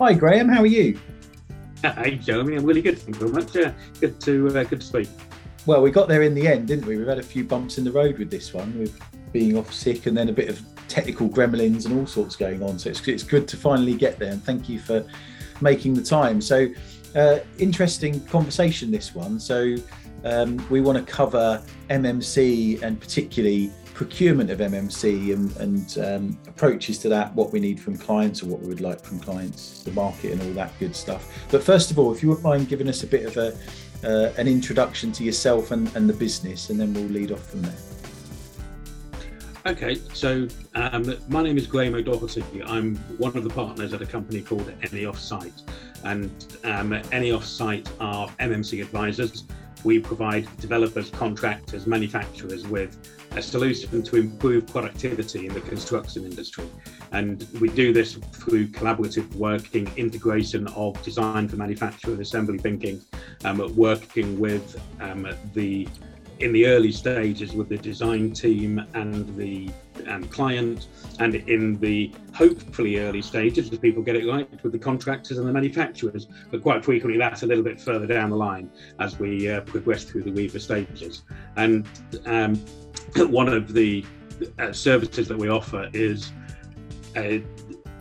Hi, Graeme. How are you? Hi, Jeremy. I'm really good. Thank you very much. Yeah, good to uh, good to speak. Well, we got there in the end, didn't we? We've had a few bumps in the road with this one, with being off sick, and then a bit of technical gremlins and all sorts going on. So it's it's good to finally get there. And thank you for making the time. So, uh, interesting conversation this one. So, um, we want to cover MMC and particularly procurement of MMC and, and um, approaches to that, what we need from clients or what we would like from clients, the market and all that good stuff. But first of all, if you wouldn't mind giving us a bit of a uh, an introduction to yourself and, and the business, and then we'll lead off from there. Okay, so um, my name is Graeme O'Doherty. I'm one of the partners at a company called AnyOffsite, and um, AnyOffsite are MMC advisors. We provide developers, contractors, manufacturers with a solution to improve productivity in the construction industry. And we do this through collaborative working, integration of design for manufacture and assembly thinking, um, working with um, the in the early stages with the design team and the um, client, and in the hopefully early stages, as people get it right, with the contractors and the manufacturers. But quite frequently, that's a little bit further down the line as we uh, progress through the RIBA stages. And um, one of the uh, services that we offer is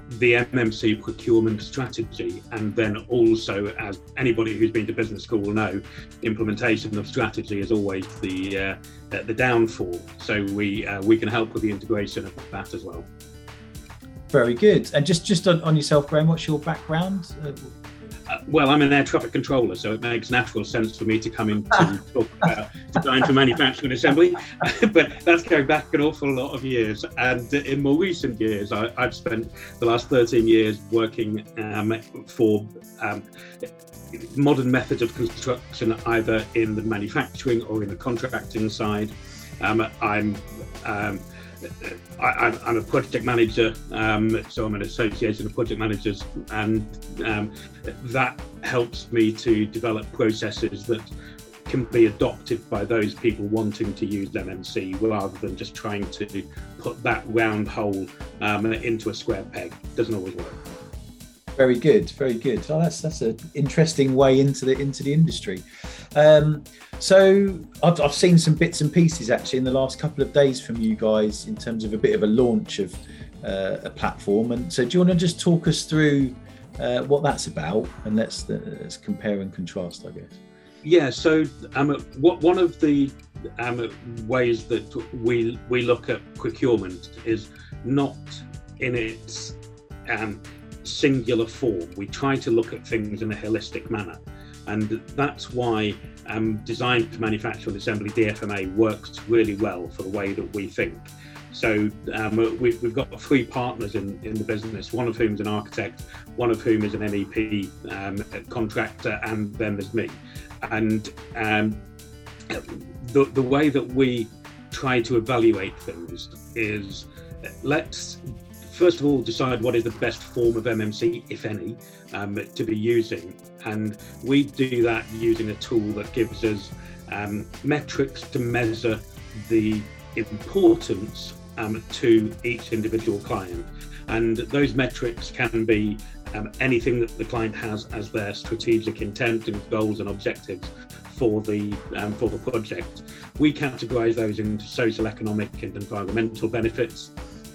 the MMC procurement strategy, and then also, as anybody who's been to business school will know, implementation of strategy is always the uh, the downfall. So we uh, we can help with the integration of that as well. Very good. And just just on, on yourself, Graeme, what's your background? Uh, uh, well, I'm an air traffic controller, so it makes natural sense for me to come in to talk about design for manufacturing assembly. but that's going back an awful lot of years. And in more recent years, I, have spent the last 13 years working um, for um, modern methods of construction, either in the manufacturing or in the contracting side. Um, I'm um, I, am a project manager, um, so I'm an association of project managers, and um, that helps me to develop processes that can be adopted by those people wanting to use MMC rather than just trying to put that round hole um, into a square peg. Doesn't always work. Very good, very good. Oh, that's that's an interesting way into the into the industry. Um, so I've, I've seen some bits and pieces actually in the last couple of days from you guys in terms of a bit of a launch of uh, a platform. And so, do you want to just talk us through uh, what that's about, and let's uh, let's compare and contrast, I guess. Yeah. So, um, one of the um, ways that we we look at procurement is not in its um, singular form. We try to look at things in a holistic manner. And that's why um, design for manufacture and assembly DFMA works really well for the way that we think. So um, we've, we've, got three partners in, in the business, one of whom is an architect, one of whom is an MEP um, contractor, and then there's me. And um, the, the way that we try to evaluate things is let's first of all decide what is the best form of MMC, if any, um, to be using. And we do that using a tool that gives us um, metrics to measure the importance um, to each individual client. And those metrics can be um, anything that the client has as their strategic intent and goals and objectives for the um, for the project. We categorise those into social, economic, and environmental benefits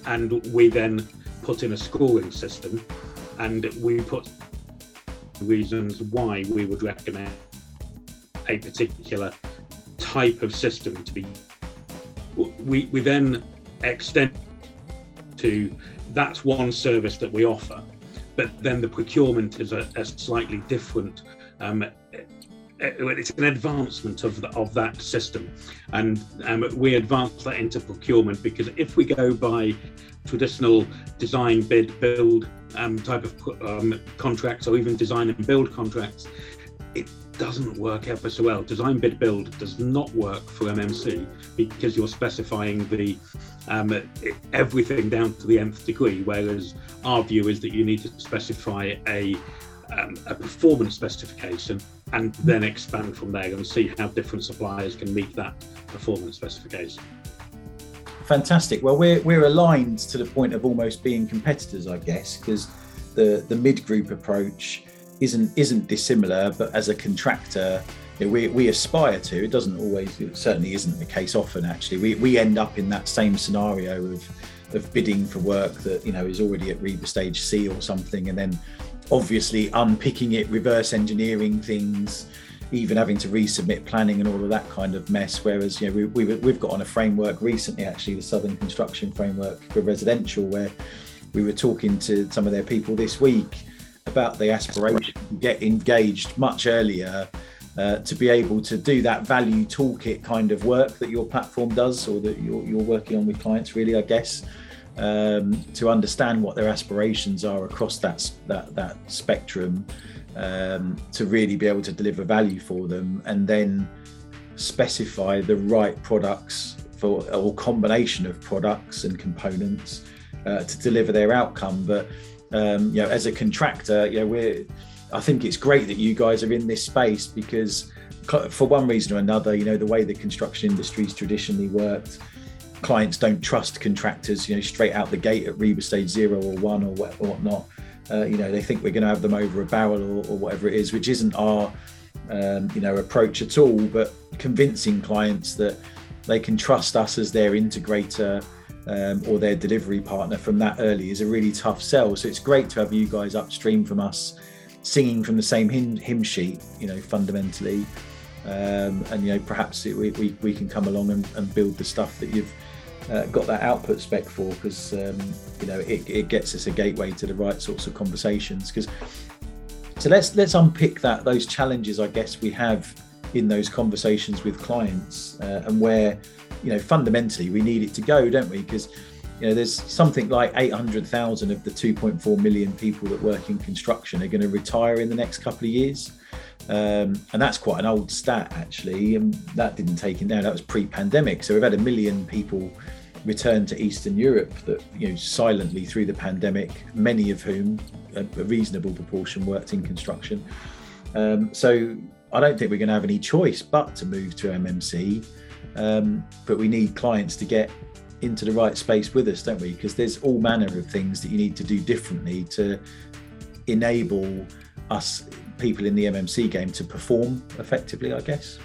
and we then put in a scoring system and we put reasons why we would recommend a particular type of system to be we, we then extend to that's one service that we offer but then the procurement is a, a slightly different um, it's an advancement of the, of that system, and um, we advance that into procurement because if we go by traditional design, bid, build um, type of um, contracts, or even design and build contracts, it doesn't work ever so well. Design, bid, build does not work for MMC because you're specifying the um, everything down to the nth degree, whereas our view is that you need to specify a um, a performance specification and then expand from there and see how different suppliers can meet that performance specification. Fantastic. Well, we're, we're aligned to the point of almost being competitors, I guess, because the the Midgroup approach isn't isn't dissimilar, but as a contractor, we, we aspire to. It doesn't always, it certainly isn't the case often. Actually, we, we end up in that same scenario of of bidding for work that you know is already at RIBA stage C or something, and then obviously unpicking it, reverse engineering things, even having to resubmit planning and all of that kind of mess. Whereas you know we, we we've got on a framework recently, actually the Southern Construction Framework for residential, where we were talking to some of their people this week about the aspiration to get engaged much earlier uh, to be able to do that value toolkit kind of work that your platform does or that you're, you're working on with clients really i guess um, to understand what their aspirations are across that that, that spectrum um, to really be able to deliver value for them and then specify the right products for or combination of products and components uh, to deliver their outcome. But um, you know as a contractor you know we're I think it's great that you guys are in this space because, for one reason or another, you know, the way the construction industry's traditionally worked, clients don't trust contractors, you know, straight out the gate at RIBA stage zero or one or, what, or whatnot. Uh, you know, they think we're going to have them over a barrel or, or whatever it is, which isn't our, um, you know, approach at all. But convincing clients that they can trust us as their integrator um, or their delivery partner from that early is a really tough sell. So it's great to have you guys upstream from us singing from the same hymn, hymn sheet, you know, fundamentally. Um, and you know, perhaps it, we, we, we can come along and, and build the stuff that you've uh, got that output spec for, because um, you know it, it gets us a gateway to the right sorts of conversations. Because so let's let's unpick that those challenges I guess we have in those conversations with clients uh, and where you know fundamentally we need it to go, don't we? Because you know, there's something like 800,000 of the 2.4 million people that work in construction are going to retire in the next couple of years. Um, and that's quite an old stat, actually. And that didn't take him down. That was pre-pandemic. So we've had a million people return to Eastern Europe that, you know, silently through the pandemic, many of whom, a, a reasonable proportion, worked in construction. Um, so I don't think we're going to have any choice but to move to MMC. Um, but we need clients to get into the right space with us, don't we? Because there's all manner of things that you need to do differently to enable us people in the MMC game to perform effectively, I guess.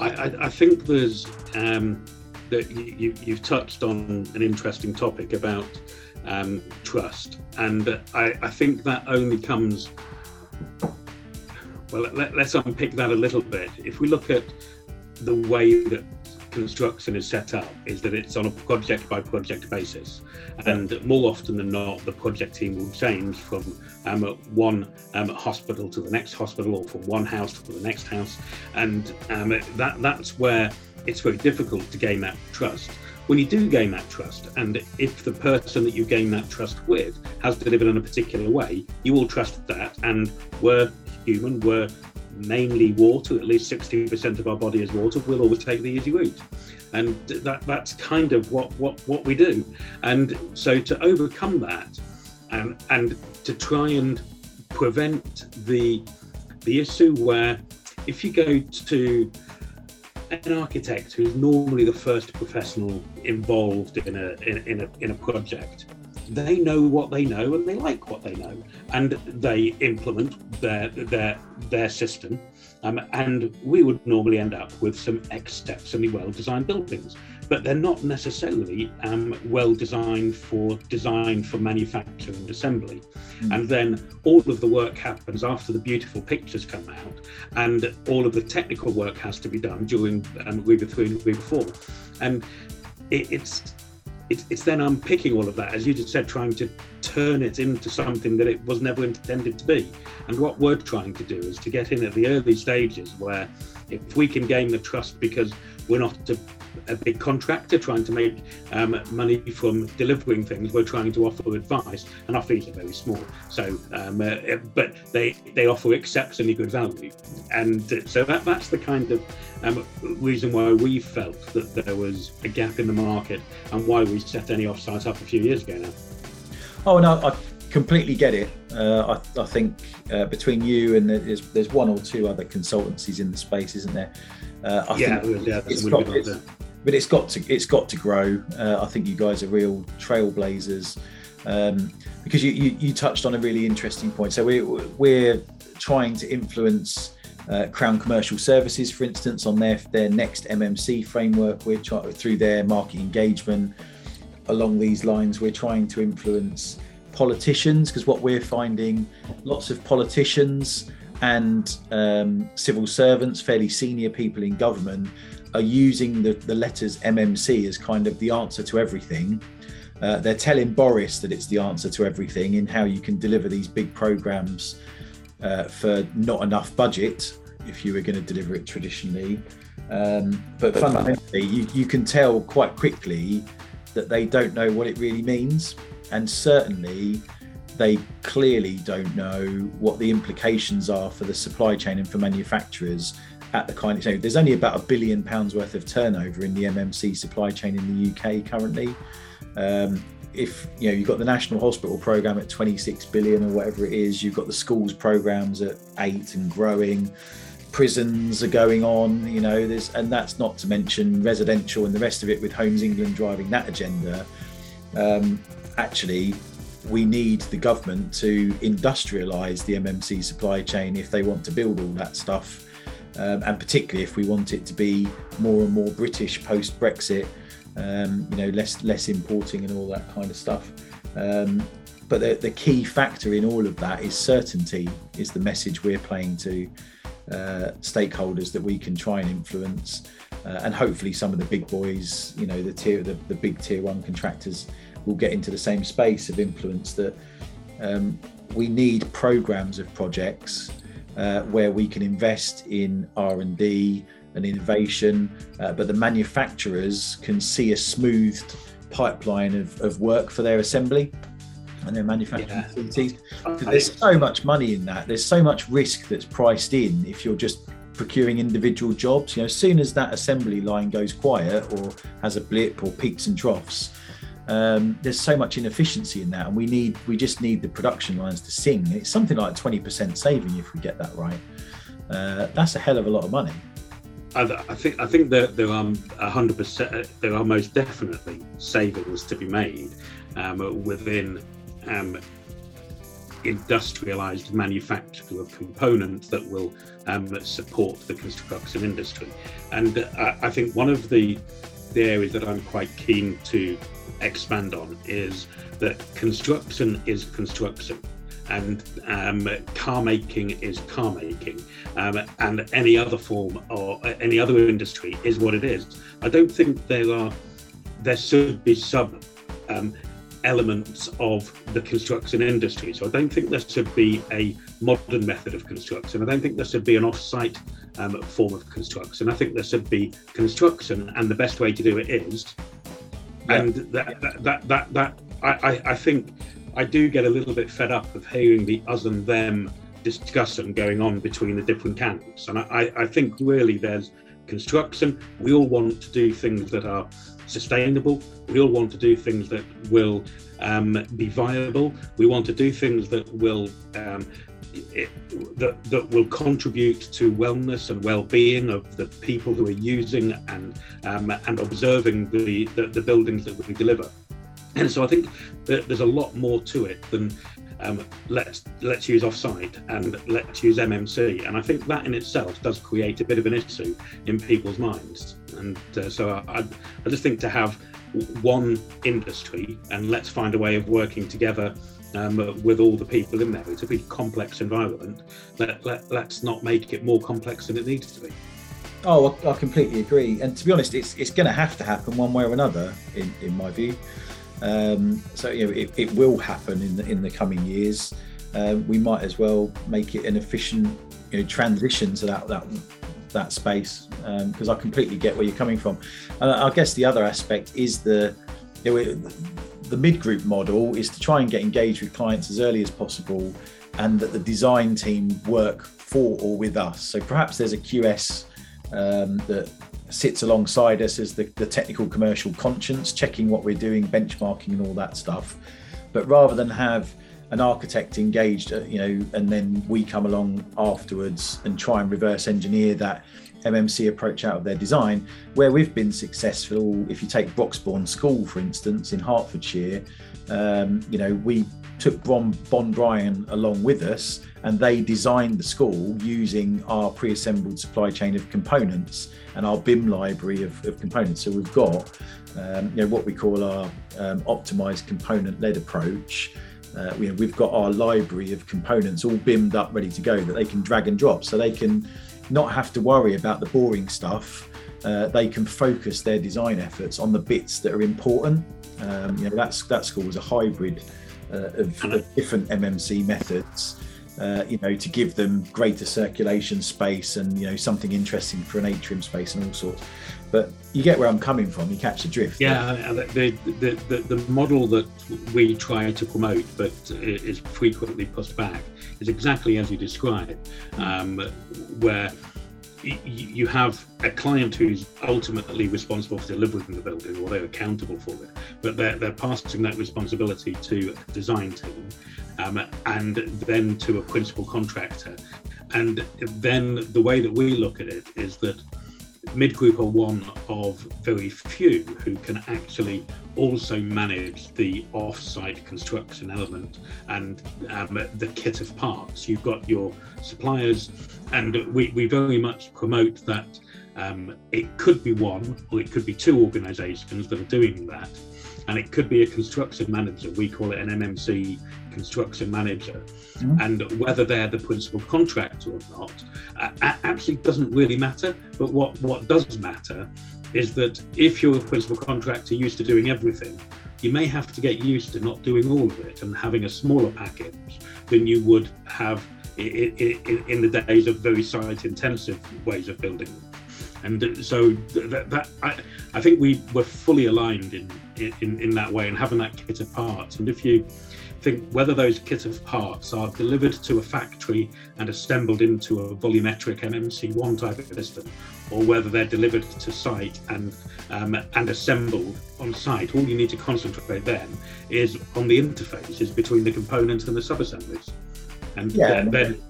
I, I, think there's um, that you, have touched on an interesting topic about um, trust, and I, I think that only comes. Well, let, let's unpick that a little bit. If we look at the way that construction is set up is that it's on a project by project basis. And more often than not, the project team will change from um, one um, hospital to the next hospital or from one house to the next house. And um, that, that's where it's very difficult to gain that trust. When you do gain that trust, and if the person that you gain that trust with has delivered in a particular way, you will trust that. And we're human, we're mainly water, at least 60% of our body is water, we'll always take the easy route. And that, that's kind of what, what, what we do. And so to overcome that and, and to try and prevent the, the issue where if you go to an architect who's normally the first professional involved in a, in, in a, in a project, they know what they know and they like what they know and they implement their their their system um, and we would normally end up with some exceptionally well designed buildings but they're not necessarily um, well designed for designed for manufacture and assembly mm. and then all of the work happens after the beautiful pictures come out and all of the technical work has to be done during um, RIBA 3 and 4 and it, it's it's, it's then unpicking all of that, as you just said, trying to turn it into something that it was never intended to be. And what we're trying to do is to get in at the early stages where if we can gain the trust because we're not a a big contractor trying to make um, money from delivering things. We're trying to offer advice, and our fees are very small. So, um, uh, but they they offer exceptionally good value, and so that that's the kind of um, reason why we felt that there was a gap in the market, and why we set AnyOffsite up a few years ago now. Oh no, I completely get it. Uh, I, I, think uh, between you and there's there's one or two other consultancies in the space, isn't there? Uh, I yeah, think yeah, it's got, it's, but it's got to it's got to grow. Uh, I think you guys are real trailblazers. Um, because you, you, you, touched on a really interesting point. So we, we're trying to influence uh, Crown Commercial Services, for instance, on their, their next MMC framework. We're through their market engagement along these lines. We're trying to influence politicians because what we're finding, lots of politicians and um, civil servants, fairly senior people in government, are using the, the letters MMC as kind of the answer to everything. Uh, they're telling Boris that it's the answer to everything in how you can deliver these big programs uh, for not enough budget if you were going to deliver it traditionally. Um, but fundamentally, you, you can tell quite quickly that they don't know what it really means. And certainly, they clearly don't know what the implications are for the supply chain and for manufacturers at the kind of so there's only about a billion pounds worth of turnover in the MMC supply chain in the UK currently. Um, if you know you've got the national hospital program at 26 billion or whatever it is, you've got the schools programs at eight and growing, prisons are going on, you know, there's and that's not to mention residential and the rest of it with Homes England driving that agenda. Um, actually, we need the government to industrialise the MMC supply chain if they want to build all that stuff, um, and particularly if we want it to be more and more British post Brexit, um, you know, less less importing and all that kind of stuff. Um, but the, the, key factor in all of that is certainty. Is the message we're playing to uh, stakeholders that we can try and influence, uh, and hopefully some of the big boys, you know, the tier the, the big tier one contractors will get into the same space of influence that um, we need programs of projects uh, where we can invest in r&d and innovation uh, but the manufacturers can see a smoothed pipeline of, of work for their assembly and their manufacturing yeah. facilities there's so much money in that there's so much risk that's priced in if you're just procuring individual jobs you know as soon as that assembly line goes quiet or has a blip or peaks and troughs um, there's so much inefficiency in that, and we need we just need the production lines to sing. It's something like 20% saving if we get that right. Uh, that's a hell of a lot of money. I, I think I think that there are 100 percent there are most definitely savings to be made um, within um, industrialized manufacture of components that will um, support the construction industry. And uh, I think one of the the areas that I'm quite keen to expand on is that construction is construction and um, car making is car making, um, and any other form or any other industry is what it is. I don't think there are there should be some um, elements of the construction industry. So I don't think there should be a modern method of construction. I don't think there should be an off-site um, form of construction. I think there should be construction, and the best way to do it is and that, that, that, that, that I, I think I do get a little bit fed up of hearing the us and them discussion going on between the different camps. And I, I think really there's construction. We all want to do things that are sustainable. We all want to do things that will um, be viable. We want to do things that will um, it, that that will contribute to wellness and well-being of the people who are using and um, and observing the, the, the buildings that we deliver. And so I think that there's a lot more to it than um, let's let's use offsite and let's use MMC. And I think that in itself does create a bit of an issue in people's minds. And uh, so I, I just think to have one industry and let's find a way of working together um, with all the people in there. It's a big complex environment. Let, let, let's not make it more complex than it needs to be. Oh, I completely agree. And to be honest, it's, it's going to have to happen one way or another, in, in my view. Um, so you know, it, it will happen in the, in the coming years. Um, we might as well make it an efficient you know, transition to that that that space because um, I completely get where you're coming from. And I guess the other aspect is the you know, the Midgroup model is to try and get engaged with clients as early as possible and that the design team work for or with us. So perhaps there's a QS um, that sits alongside us as the, the technical commercial conscience, checking what we're doing, benchmarking, and all that stuff. But rather than have an architect engaged, uh, you know, and then we come along afterwards and try and reverse engineer that MMC approach out of their design. Where we've been successful, if you take Broxbourne School, for instance, in Hertfordshire, um, you know, we took Bon, Bond Bryan along with us and they designed the school using our pre-assembled supply chain of components and our BIM library of, of components. So we've got um, you know what we call our um, optimized component-led approach. Uh, we, we've got our library of components all bimmed up, ready to go that they can drag and drop, so they can not have to worry about the boring stuff. Uh, they can focus their design efforts on the bits that are important. Um, you know, that's that school was a hybrid uh, of, of different MMC methods uh, you know, to give them greater circulation space and you know something interesting for an atrium space and all sorts. But you get where I'm coming from. You catch the drift. Yeah, the, the, the, the model that we try to promote, but is frequently pushed back, is exactly as you describe, um, where you have a client who's ultimately responsible for delivering the building or they're accountable for it, but they're, they're passing that responsibility to a design team um, and then to a principal contractor. And then the way that we look at it is that Midgroup are one of very few who can actually also manage the off-site construction element and um, the kit of parts. You've got your suppliers, and we, we very much promote that um, it could be one or it could be two organisations that are doing that and it could be a construction manager. We call it an MMC construction manager. Mm-hmm. And whether they're the principal contractor or not uh, actually doesn't really matter. But what, what does matter is that if you're a principal contractor used to doing everything, you may have to get used to not doing all of it and having a smaller package than you would have in the days of very site intensive ways of building and so that, that I, I think we were fully aligned in, in in that way and having that kit of parts and if you think whether those kit of parts are delivered to a factory and assembled into a volumetric MMC1 type of system, or whether they're delivered to site and um, and assembled on site, all you need to concentrate then is on the interfaces between the components and the subassemblies. And yeah, then, then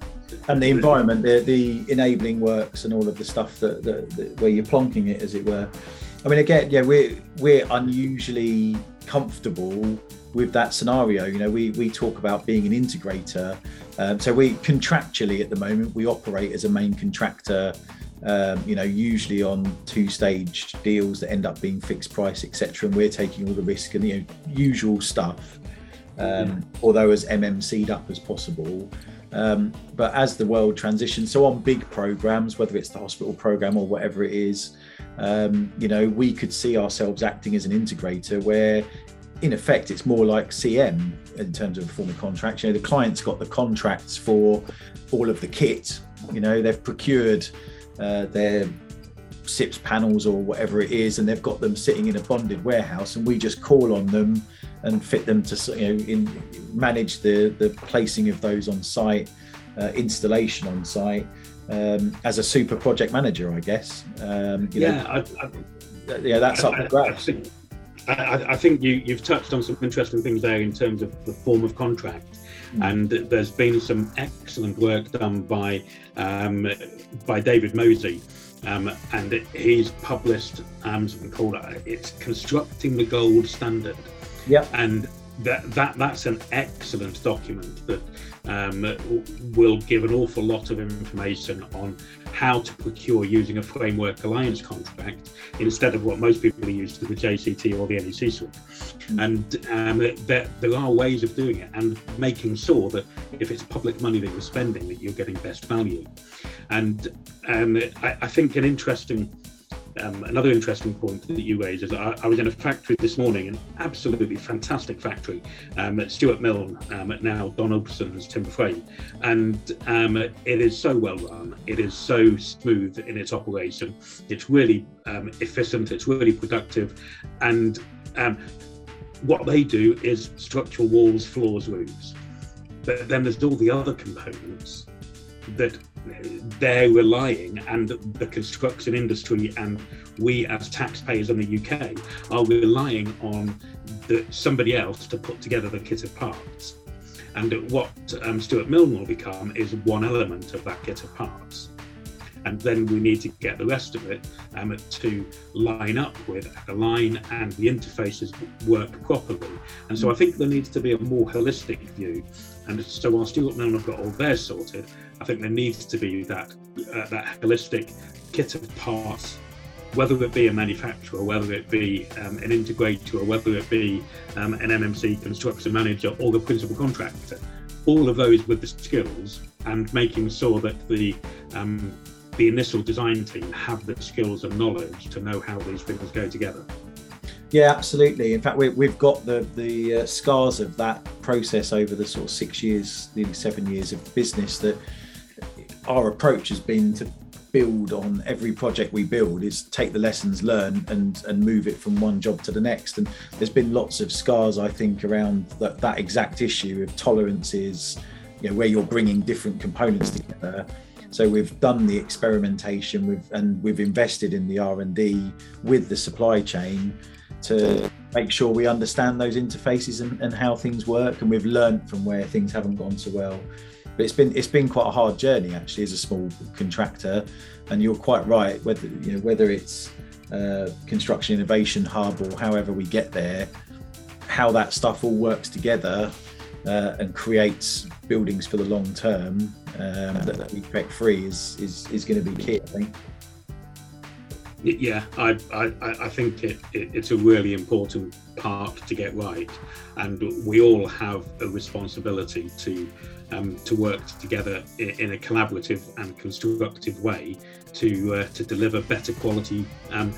and the environment, the, the enabling works, and all of the stuff that, that, that, where you're plonking it, as it were. I mean, again, yeah, we're we're unusually comfortable with that scenario. You know, we we talk about being an integrator, um, so we contractually at the moment we operate as a main contractor. Um, you know, usually on two-stage deals that end up being fixed price, etc. And we're taking all the risk and the you know, usual stuff. Um, yeah. Although as MMC'd up as possible, um, but as the world transitions, so on big programs, whether it's the hospital program or whatever it is, um, you know, we could see ourselves acting as an integrator where, in effect, it's more like CM in terms of a form of contract. You know, the client's got the contracts for all of the kit. You know, they've procured uh, their SIPS panels or whatever it is, and they've got them sitting in a bonded warehouse, and we just call on them and fit them to you know in manage the the placing of those on site, uh, installation on site um, as a super project manager, I guess. Um, yeah, I, I, yeah, that's up for grabs. I, I, think you, you've touched on some interesting things there in terms of the form of contract. Mm. And there's been some excellent work done by um, by David Mosey, um, and he's published um, something called uh, "It's Constructing the Gold Standard." Yeah. And that, that that's an excellent document that um, will give an awful lot of information on how to procure using a framework alliance contract instead of what most people are used to the JCT or the NEC suite. Mm. And um, there, there are ways of doing it and making sure that if it's public money that you're spending, that you're getting best value. And um, I, I think an interesting um, another interesting point that you raised is I, I, was in a factory this morning, an absolutely fantastic factory um, at Stewart Milne, um, at now Donaldson's Timber Frame, and um, it is so well run. It is so smooth in its operation. It's really um, efficient. It's really productive, and um, what they do is structural walls, floors, roofs. But then there's all the other components that they're relying, and the construction industry and we as taxpayers in the UK are relying on the, somebody else to put together the kit of parts. And what um, Stewart Milne will become is one element of that kit of parts. And then we need to get the rest of it um, to line up with, align, and the interfaces work properly. And so I think there needs to be a more holistic view. And so while Stewart Milne have got all theirs sorted, I think there needs to be that uh, that holistic kit of parts whether it be a manufacturer, whether it be um, an integrator, whether it be um, an MMC construction manager or the principal contractor, all of those with the skills and making sure that the um, the initial design team have the skills and knowledge to know how these things go together. Yeah, absolutely. In fact, we, have got the the uh, scars of that process over the sort of six years, nearly seven years of business. That our approach has been to build on every project we build is take the lessons learned and and move it from one job to the next. And there's been lots of scars i think around that, that exact issue of tolerances you know where you're bringing different components together. So we've done the experimentation with and we've invested in the r&d with the supply chain to make sure we understand those interfaces and, and how things work. And we've learned from where things haven't gone so well but it's been it's been quite a hard journey actually as a small contractor, and you're quite right. Whether you know whether it's uh, construction innovation hub or however we get there, how that stuff all works together uh, and creates buildings for the long term um, that, that we create free is is is going to be key. I think. Yeah, I, I, I think it, it, it's a really important part to get right, and we all have a responsibility to um, to work together in, a collaborative and constructive way to uh, to deliver better quality, um,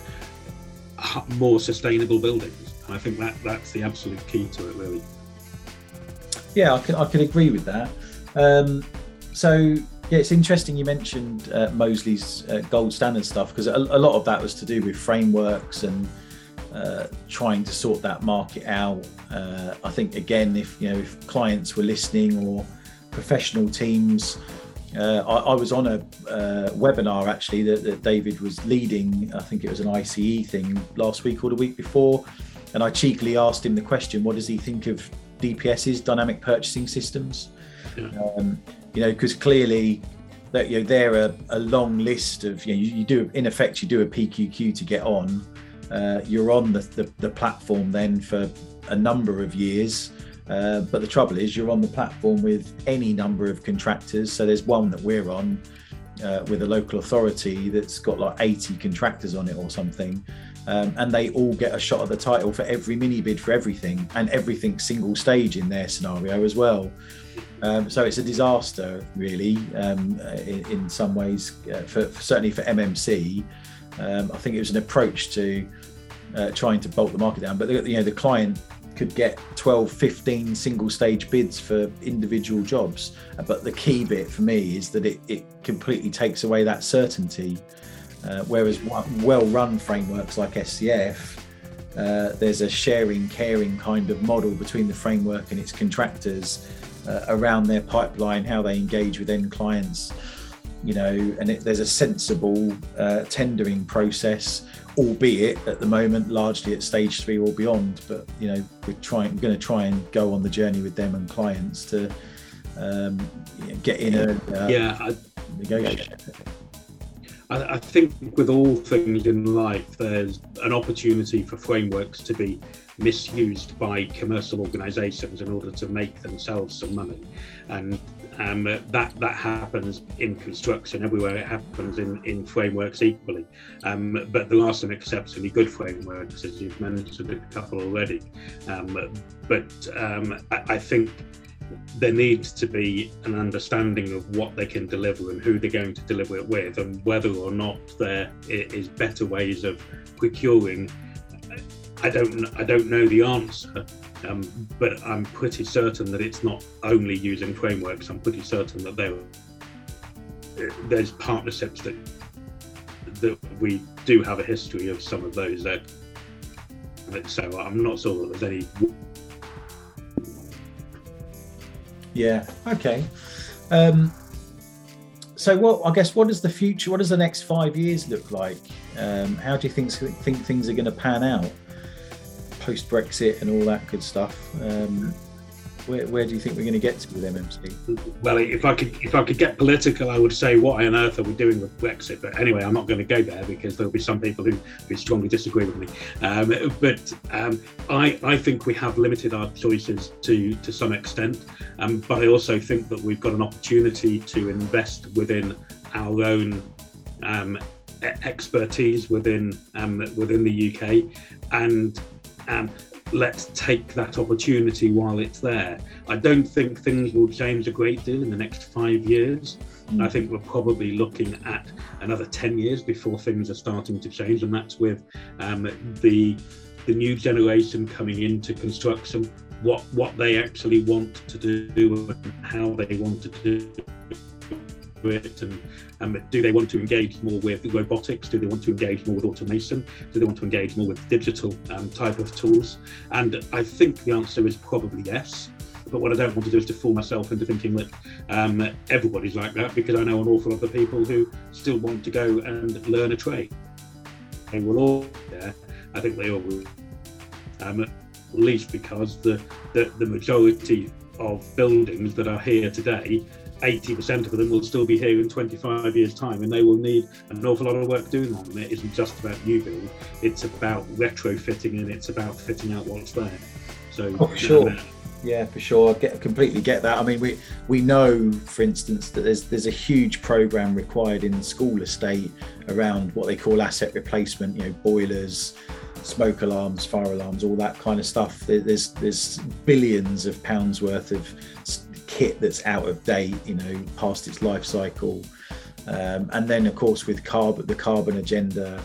more sustainable buildings. And I think that that's the absolute key to it, really. Yeah, I can I can agree with that. Um, so yeah, it's interesting you mentioned uh, Mosey's uh, gold standard stuff because a, a, lot of that was to do with frameworks and uh, trying to sort that market out. Uh, I think again, if you know if clients were listening or professional teams. Uh, I, I, was on a uh, webinar actually that, that, David was leading. I think it was an ICE thing last week or the week before, and I cheekily asked him the question: What does he think of DPS's dynamic purchasing systems? Yeah. Um, you know, because clearly that you know they're a, a long list of you know you, you, do in effect you do a PQQ to get on. Uh, you're on the, the, the platform then for a number of years. Uh, but the trouble is, you're on the platform with any number of contractors. So there's one that we're on uh, with a local authority that's got like 80 contractors on it or something. Um, and they all get a shot at the title for every mini bid for everything and everything single stage in their scenario as well. Um, so it's a disaster, really, um, in, in, some ways. Uh, for, certainly for MMC, um, I think it was an approach to uh, trying to bolt the market down. But the, you know, the client could get 12, 15 single stage bids for individual jobs. But the key bit for me is that it, it completely takes away that certainty. Uh, whereas well run frameworks like SCF, uh, there's a sharing, caring kind of model between the framework and its contractors uh, around their pipeline, how they engage with end clients, you know, and it, there's a sensible uh, tendering process albeit at the moment largely at stage three or beyond. But you know, we're trying, we're going to try and go on the journey with them and clients to um, get in a uh, yeah I, negotiation. I, I think with all things in life, there's an opportunity for frameworks to be misused by commercial organisations in order to make themselves some money, and um, that that happens in construction everywhere. It happens in, in frameworks equally. Um, but there are some exceptionally good frameworks, as you've mentioned a couple already. Um, but um, I, I, think there needs to be an understanding of what they can deliver and who they're going to deliver it with, and whether or not there is better ways of procuring. I don't I don't know the answer, um, but I'm pretty certain that it's not only using frameworks. I'm pretty certain that there there's partnerships that that we do have a history of some of those. That, so I'm not sure that there's any. Yeah. Okay. Um, so, what I guess what does the future? What does the next five years look like? Um, how do you think think things are going to pan out? Post Brexit and all that good stuff. Um, Where, where do you think we're going to get to with MMC? Well, if I could if I could get political, I would say what on earth are we doing with Brexit? But anyway, I'm not going to go there because there'll be some people who, who strongly disagree with me. Um, but um, I I think we have limited our choices to to some extent. Um, but I also think that we've got an opportunity to invest within our own um, expertise within um, within the UK, and um, let's take that opportunity while it's there. I don't think things will change a great deal in the next five years. Mm. I think we're probably looking at another 10 years before things are starting to change, and that's with um, the the new generation coming into construction, what what they actually want to do and how they want to do it and do they want to engage more with robotics do they want to engage more with automation do they want to engage more with digital um, type of tools and i think the answer is probably yes but what I don't want to do is to fool myself into thinking that um, everybody's like that because I know an awful lot of people who still want to go and learn a trade. They will all there. I think they all will. Um, at least because the, the, the majority of buildings that are here today 80% of them will still be here in 25 years' time, and they will need an awful lot of work doing on them. It isn't just about new build; it's about retrofitting and it's about fitting out what's there. So, oh, for sure. Um, yeah, for sure. I get completely get that. I mean, we we know, for instance, that there's there's a huge program required in the school estate around what they call asset replacement. You know, boilers, smoke alarms, fire alarms, all that kind of stuff. There's there's billions of pounds worth of kit that's out of date, you know, past its life cycle. Um, and then, of course, with the carbon agenda,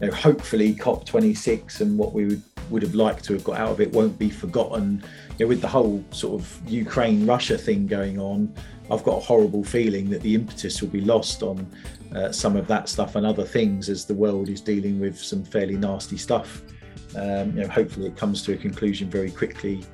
you know, hopefully COP26 and what we would, would have liked to have got out of it won't be forgotten. You know, with the whole sort of Ukraine Russia thing going on, I've got a horrible feeling that the impetus will be lost on uh, some of that stuff and other things as the world is dealing with some fairly nasty stuff. Um, you know, hopefully it comes to a conclusion very quickly.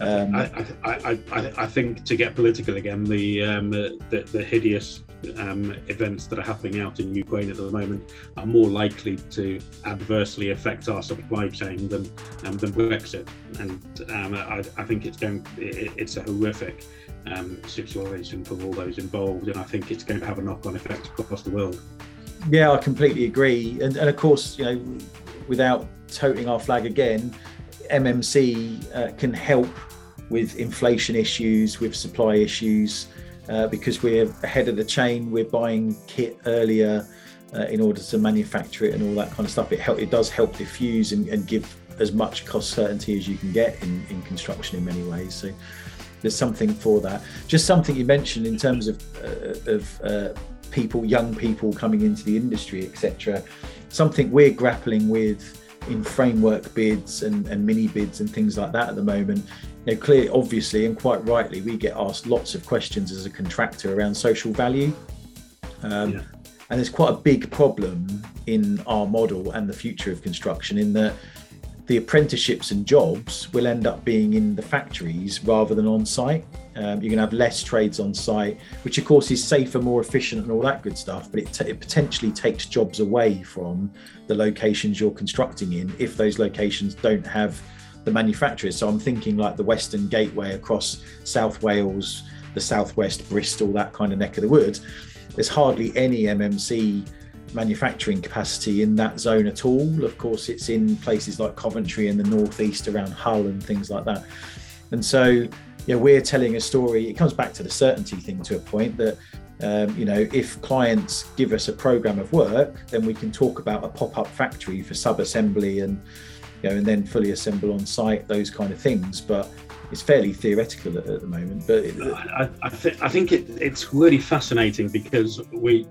Um, I, I, I, I, think to get political again, the um, the, the, hideous um, events that are happening out in Ukraine at the moment are more likely to adversely affect our supply chain than um, than Brexit, and um, I, I, think it's going it, it's a horrific um, situation for all those involved, and I think it's going to have a knock-on effect across the world. Yeah, I completely agree, and, and of course, you know, without toting our flag again, MMC uh, can help with inflation issues, with supply issues, uh, because we're ahead of the chain. We're buying kit earlier uh, in order to manufacture it and all that kind of stuff. It help, it does help diffuse and, and, give as much cost certainty as you can get in, in construction in many ways. So there's something for that. Just something you mentioned in terms of uh, of uh, people, young people coming into the industry, etc. Something we're grappling with in framework bids and, and mini bids and things like that at the moment. You know, clearly, obviously, and quite rightly, we get asked lots of questions as a contractor around social value. Um, yeah. And there's quite a big problem in our model and the future of construction in that the apprenticeships and jobs will end up being in the factories rather than on site. Um, you're going to have less trades on site, which of course is safer, more efficient, and all that good stuff. But it, t- it potentially takes jobs away from the locations you're constructing in if those locations don't have the manufacturers. So I'm thinking like the Western Gateway across South Wales, the Southwest, Bristol, that kind of neck of the woods. There's hardly any MMC manufacturing capacity in that zone at all. Of course, it's in places like Coventry and the northeast around Hull and things like that. And so, yeah, we're telling a story. It comes back to the certainty thing to a point that, um, you know, if clients give us a program of work, then we can talk about a pop-up factory for sub-assembly and, you know, and then fully assemble on site, those kind of things. But it's fairly theoretical at, at the moment. But it, I, I, th- I think it, it's really fascinating because we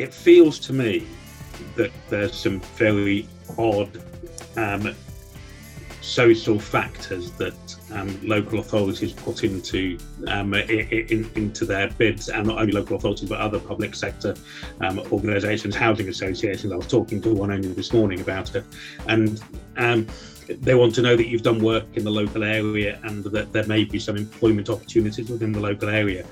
it feels to me that there's some very odd um, social factors that um, local authorities put into um, in, into their bids, and not only local authorities but other public sector um, organisations, housing associations. I was talking to one only this morning about it, and um, they want to know that you've done work in the local area and that there may be some employment opportunities within the local area.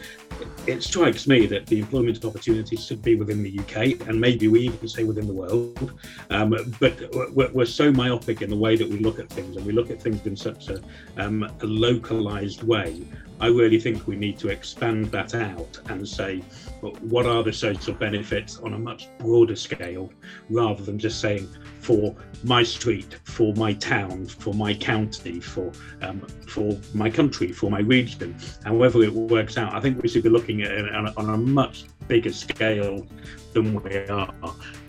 It strikes me that the employment opportunities should be within the UK and maybe we even say within the world. Um, but we're, we're, so myopic in the way that we look at things and we look at things in such a, um, a localized way I really think we need to expand that out and say, well, what are the social benefits on a much broader scale, rather than just saying for my street, for my town, for my county, for um, for my country, for my region, and however it works out. I think we should be looking at it on a, on a much bigger scale than we are,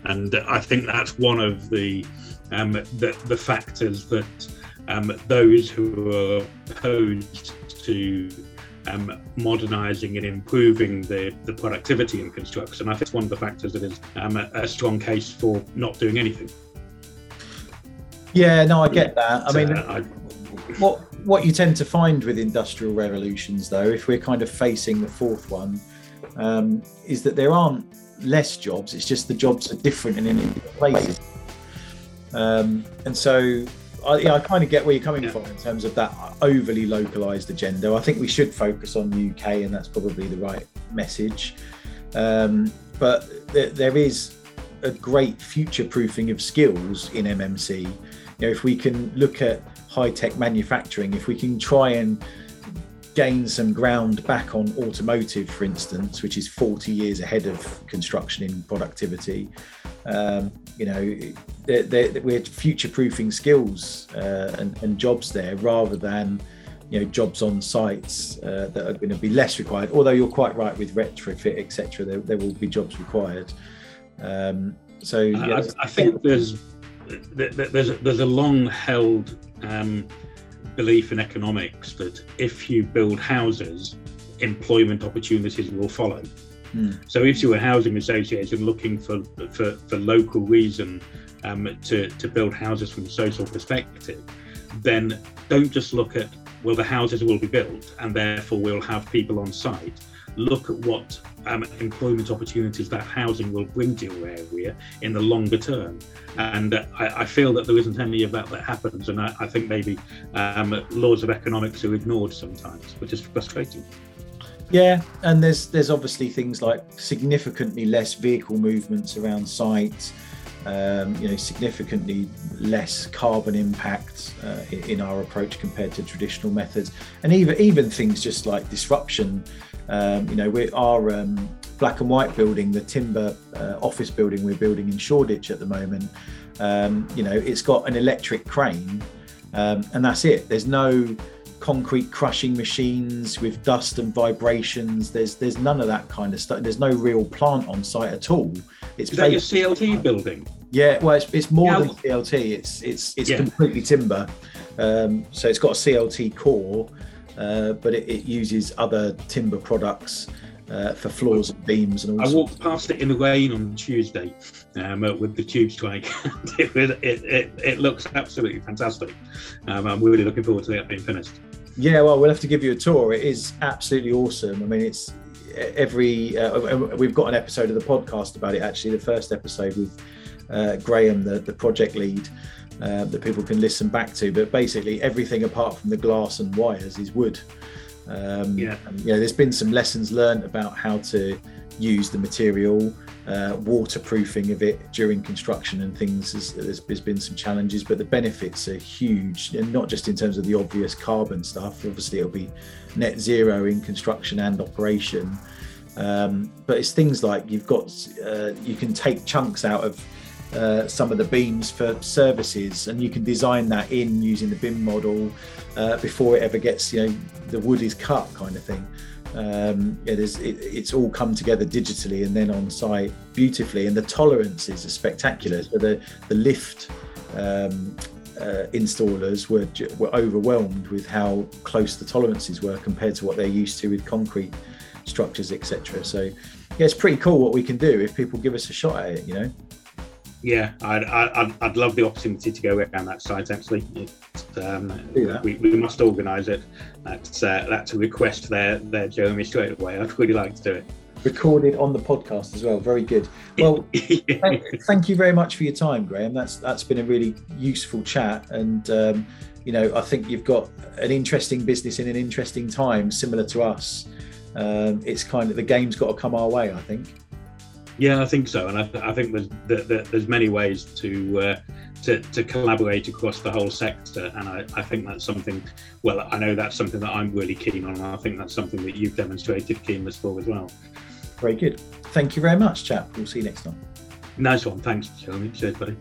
and I think that's one of the um, the, the factors that um, those who are opposed to um, modernising and improving the, the productivity in construction. I think it's one of the factors that is um, a, a, strong case for not doing anything. Yeah, no, I get that. I mean, uh, I, what what you tend to find with industrial revolutions, though, if we're kind of facing the fourth one, um, is that there aren't less jobs. It's just the jobs are different and in different places. Um, and so I, yeah, I kind of get where you're coming yeah. from in terms of that overly localized agenda. I think we should focus on the UK, and that's probably the right message. Um, but there, there is a great future proofing of skills in MMC. You know, if we can look at high tech manufacturing, if we can try and gain some ground back on automotive, for instance, which is 40 years ahead of construction in productivity. Um, you know, they're, they're, we're future-proofing skills uh, and, and, jobs there rather than you know jobs on sites uh, that are going to be less required. Although you're quite right with retrofit, etc. There, there will be jobs required. Um, so yeah, I, I, think there's there's a, there's a long held um, belief in economics that if you build houses, employment opportunities will follow. Mm. So if you're a housing association looking for for, for local reason um, to, to build houses from a social perspective, then don't just look at well the houses will be built and therefore we'll have people on site look at what um, employment opportunities that housing will bring to your area in the longer term. And uh, I, I, feel that there isn't any of that that happens. And I, I think maybe um, laws of economics are ignored sometimes, which is frustrating. Yeah, and there's there's obviously things like significantly less vehicle movements around sites, um, you know, significantly less carbon impact uh, in our approach compared to traditional methods, and even even things just like disruption um, you know, we our um, black and white building, the timber uh, office building we're building in Shoreditch at the moment. Um, you know, it's got an electric crane, um, and that's it. There's no concrete crushing machines with dust and vibrations. There's there's none of that kind of stuff. There's no real plant on site at all. It's Is that your CLT building? Yeah, well, it's, it's more yeah. than CLT. It's it's it's yeah. completely timber. Um, so it's got a CLT core, uh, but it, it, uses other timber products uh, for floors and beams and all. I walked past it in the rain on Tuesday um, uh, with the tube strike. it, it, it, it, looks absolutely fantastic. Um, I'm really looking forward to it being finished. Yeah, well, we'll have to give you a tour. It is absolutely awesome. I mean, it's every uh, we've got an episode of the podcast about it. Actually, the first episode with uh, Graham, the the project lead uh, that people can listen back to. But basically, everything apart from the glass and wires is wood. Um, yeah. And, you know, there's been some lessons learned about how to use the material, uh, waterproofing of it during construction and things. There's, there's been some challenges, but the benefits are huge, and not just in terms of the obvious carbon stuff. Obviously, it'll be net zero in construction and operation. Um, but it's things like you've got, uh, you can take chunks out of uh, some of the beams for services, and you can design that in using the BIM model uh, before it ever gets, you know, the wood is cut, kind of thing. Um, it is, it, it's all come together digitally and then on site beautifully, and the tolerances are spectacular. So the the lift um, uh, installers were were overwhelmed with how close the tolerances were compared to what they're used to with concrete structures, etc. So yeah, it's pretty cool what we can do if people give us a shot at it, you know yeah, I'd, I'd, I'd love the opportunity to go around that site. Actually, um, we, we must organise it. That's uh, that's a request there, there, Jeremy. Straight away, I'd really like to do it. recorded on the podcast as well. Very good. Well, thank, thank, you very much for your time, Graeme. That's that's been a really useful chat, and um, you know I think you've got an interesting business in an interesting time, similar to us. Um, it's kind of the game's got to come our way. I think. Yeah, I think so, and I, I think there's there's many ways to, uh, to to collaborate across the whole sector, and I, I think that's something. Well, I know that's something that I'm really keen on, and I think that's something that you've demonstrated keenness for as well. Very good. Thank you very much, chap. We'll see you next time. Nice one. Thanks, Jeremy. Cheers, buddy.